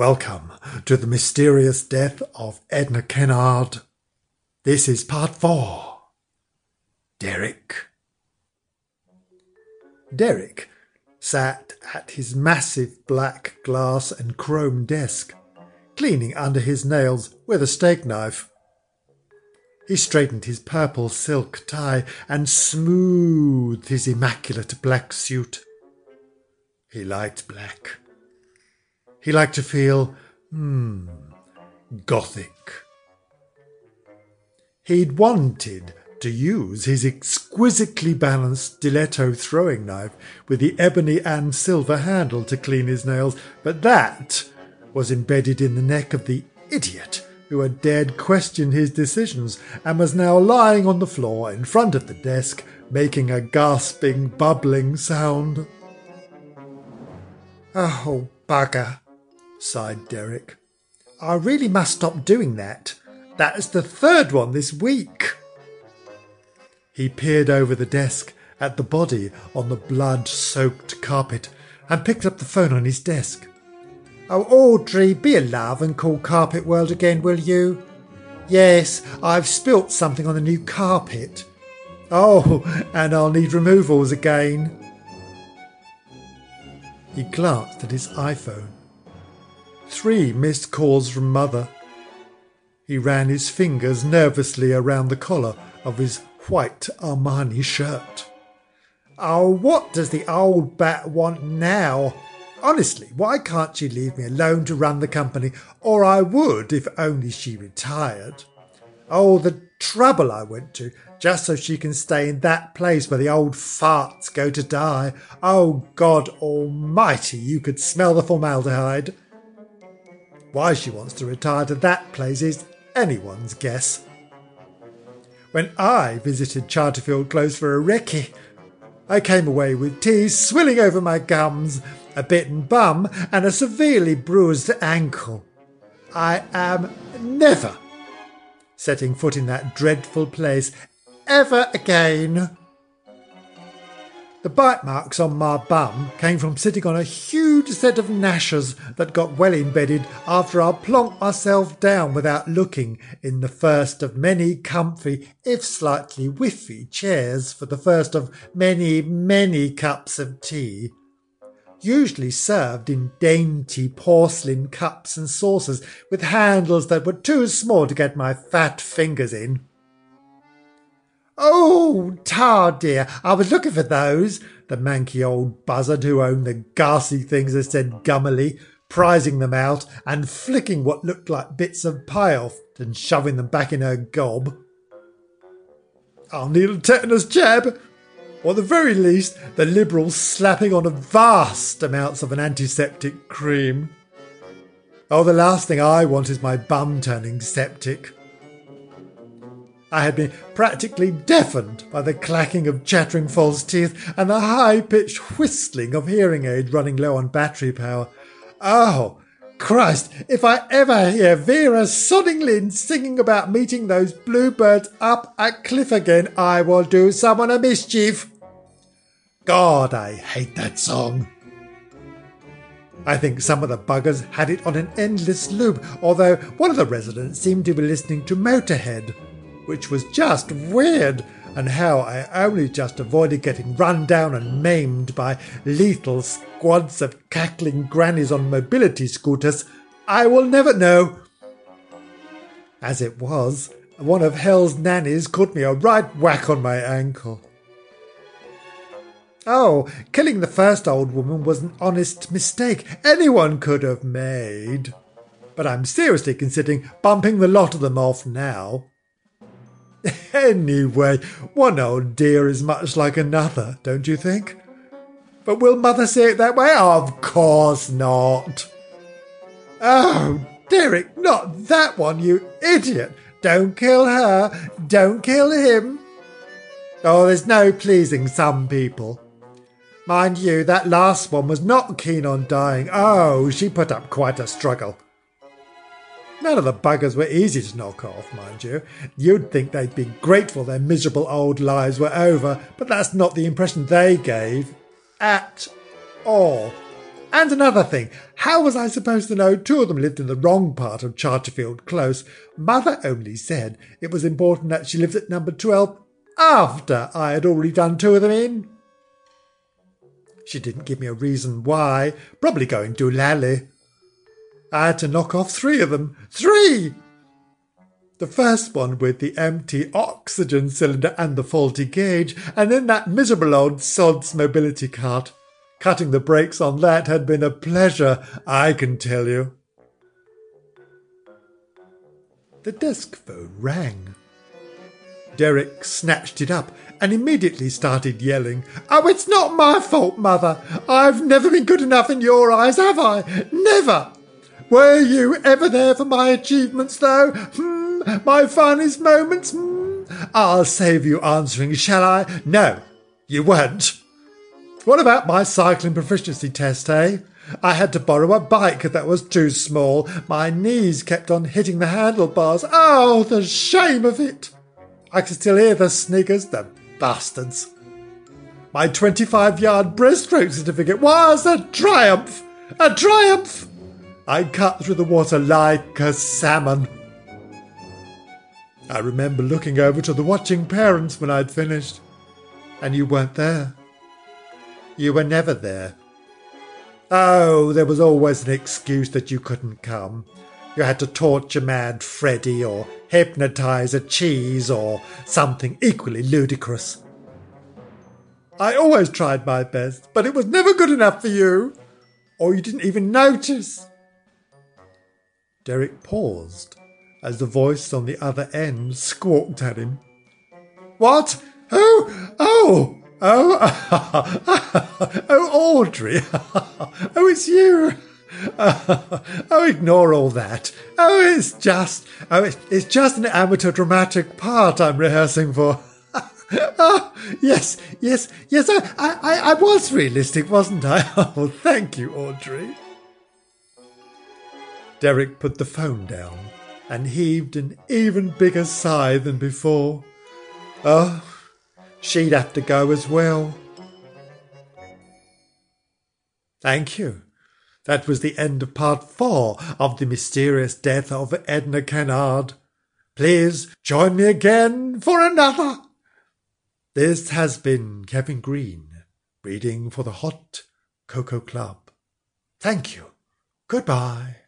Welcome to the mysterious death of Edna Kennard. This is part four. Derek. Derek sat at his massive black glass and chrome desk, cleaning under his nails with a steak knife. He straightened his purple silk tie and smoothed his immaculate black suit. He liked black. He liked to feel, hmm, gothic. He'd wanted to use his exquisitely balanced stiletto throwing knife with the ebony and silver handle to clean his nails, but that was embedded in the neck of the idiot who had dared question his decisions and was now lying on the floor in front of the desk, making a gasping, bubbling sound. Oh, bugger, sighed Derek. I really must stop doing that. That's the third one this week. He peered over the desk at the body on the blood soaked carpet and picked up the phone on his desk. Oh, Audrey, be a love and call Carpet World again, will you? Yes, I've spilt something on the new carpet. Oh, and I'll need removals again. He glanced at his iPhone. Three missed calls from Mother. He ran his fingers nervously around the collar of his white Armani shirt. Oh, what does the old bat want now? Honestly, why can't she leave me alone to run the company? Or I would if only she retired. Oh, the trouble I went to just so she can stay in that place where the old farts go to die. Oh, God Almighty, you could smell the formaldehyde. Why she wants to retire to that place is anyone's guess. When I visited Charterfield Close for a recce, I came away with tears swilling over my gums, a bitten bum, and a severely bruised ankle. I am never setting foot in that dreadful place ever again. The bite marks on my bum came from sitting on a huge set of gnashers that got well embedded after I plonked myself down without looking in the first of many comfy, if slightly whiffy, chairs for the first of many, many cups of tea. Usually served in dainty porcelain cups and saucers with handles that were too small to get my fat fingers in. Oh, tar dear, I was looking for those, the manky old buzzard who owned the ghastly things had said gummily, prizing them out and flicking what looked like bits of pie off and shoving them back in her gob. I'll need a tetanus jab, or at the very least, the Liberals slapping on vast amounts of an antiseptic cream. Oh, the last thing I want is my bum turning septic. I had been practically deafened by the clacking of chattering false teeth and the high pitched whistling of hearing aids running low on battery power. Oh, Christ, if I ever hear Vera Sonninglin singing about meeting those bluebirds up at cliff again, I will do someone a mischief. God, I hate that song. I think some of the buggers had it on an endless loop, although one of the residents seemed to be listening to Motorhead which was just weird, and how I only just avoided getting run down and maimed by lethal squads of cackling grannies on mobility scooters, I will never know. As it was, one of hell's nannies caught me a right whack on my ankle. Oh, killing the first old woman was an honest mistake anyone could have made. But I'm seriously considering bumping the lot of them off now. Anyway, one old dear is much like another, don't you think? But will Mother say it that way? Of course not. Oh, Derek, not that one, you idiot! Don't kill her! Don't kill him! Oh, there's no pleasing some people. Mind you, that last one was not keen on dying. Oh, she put up quite a struggle. None of the buggers were easy to knock off, mind you. You'd think they'd be grateful their miserable old lives were over, but that's not the impression they gave. At all. And another thing, how was I supposed to know two of them lived in the wrong part of Charterfield Close? Mother only said it was important that she lived at number 12 after I had already done two of them in. She didn't give me a reason why, probably going to Lally. I had to knock off three of them. Three! The first one with the empty oxygen cylinder and the faulty gauge, and then that miserable old sod's mobility cart. Cutting the brakes on that had been a pleasure, I can tell you. The desk phone rang. Derek snatched it up and immediately started yelling, Oh, it's not my fault, Mother. I've never been good enough in your eyes, have I? Never! Were you ever there for my achievements, though? Hmm, my finest moments? Hmm? I'll save you answering, shall I? No, you weren't. What about my cycling proficiency test, eh? I had to borrow a bike that was too small. My knees kept on hitting the handlebars. Oh, the shame of it! I can still hear the sniggers, the bastards. My 25 yard breaststroke certificate was a triumph! A triumph! I cut through the water like a salmon. I remember looking over to the watching parents when I'd finished, and you weren't there. You were never there. Oh, there was always an excuse that you couldn't come. You had to torture mad Freddy or hypnotize a cheese or something equally ludicrous. I always tried my best, but it was never good enough for you. Or you didn't even notice. Derek paused as the voice on the other end squawked at him. What? Oh, oh, oh, oh, Audrey. oh, it's you. oh, ignore all that. Oh, it's just, oh, it's, it's just an amateur dramatic part I'm rehearsing for. oh, yes, yes, yes, I, I, I was realistic, wasn't I? Oh, thank you, Audrey. Derek put the phone down and heaved an even bigger sigh than before. Oh, she'd have to go as well. Thank you. That was the end of part four of the mysterious death of Edna Kennard. Please join me again for another. This has been Kevin Green, reading for the Hot Cocoa Club. Thank you. Goodbye.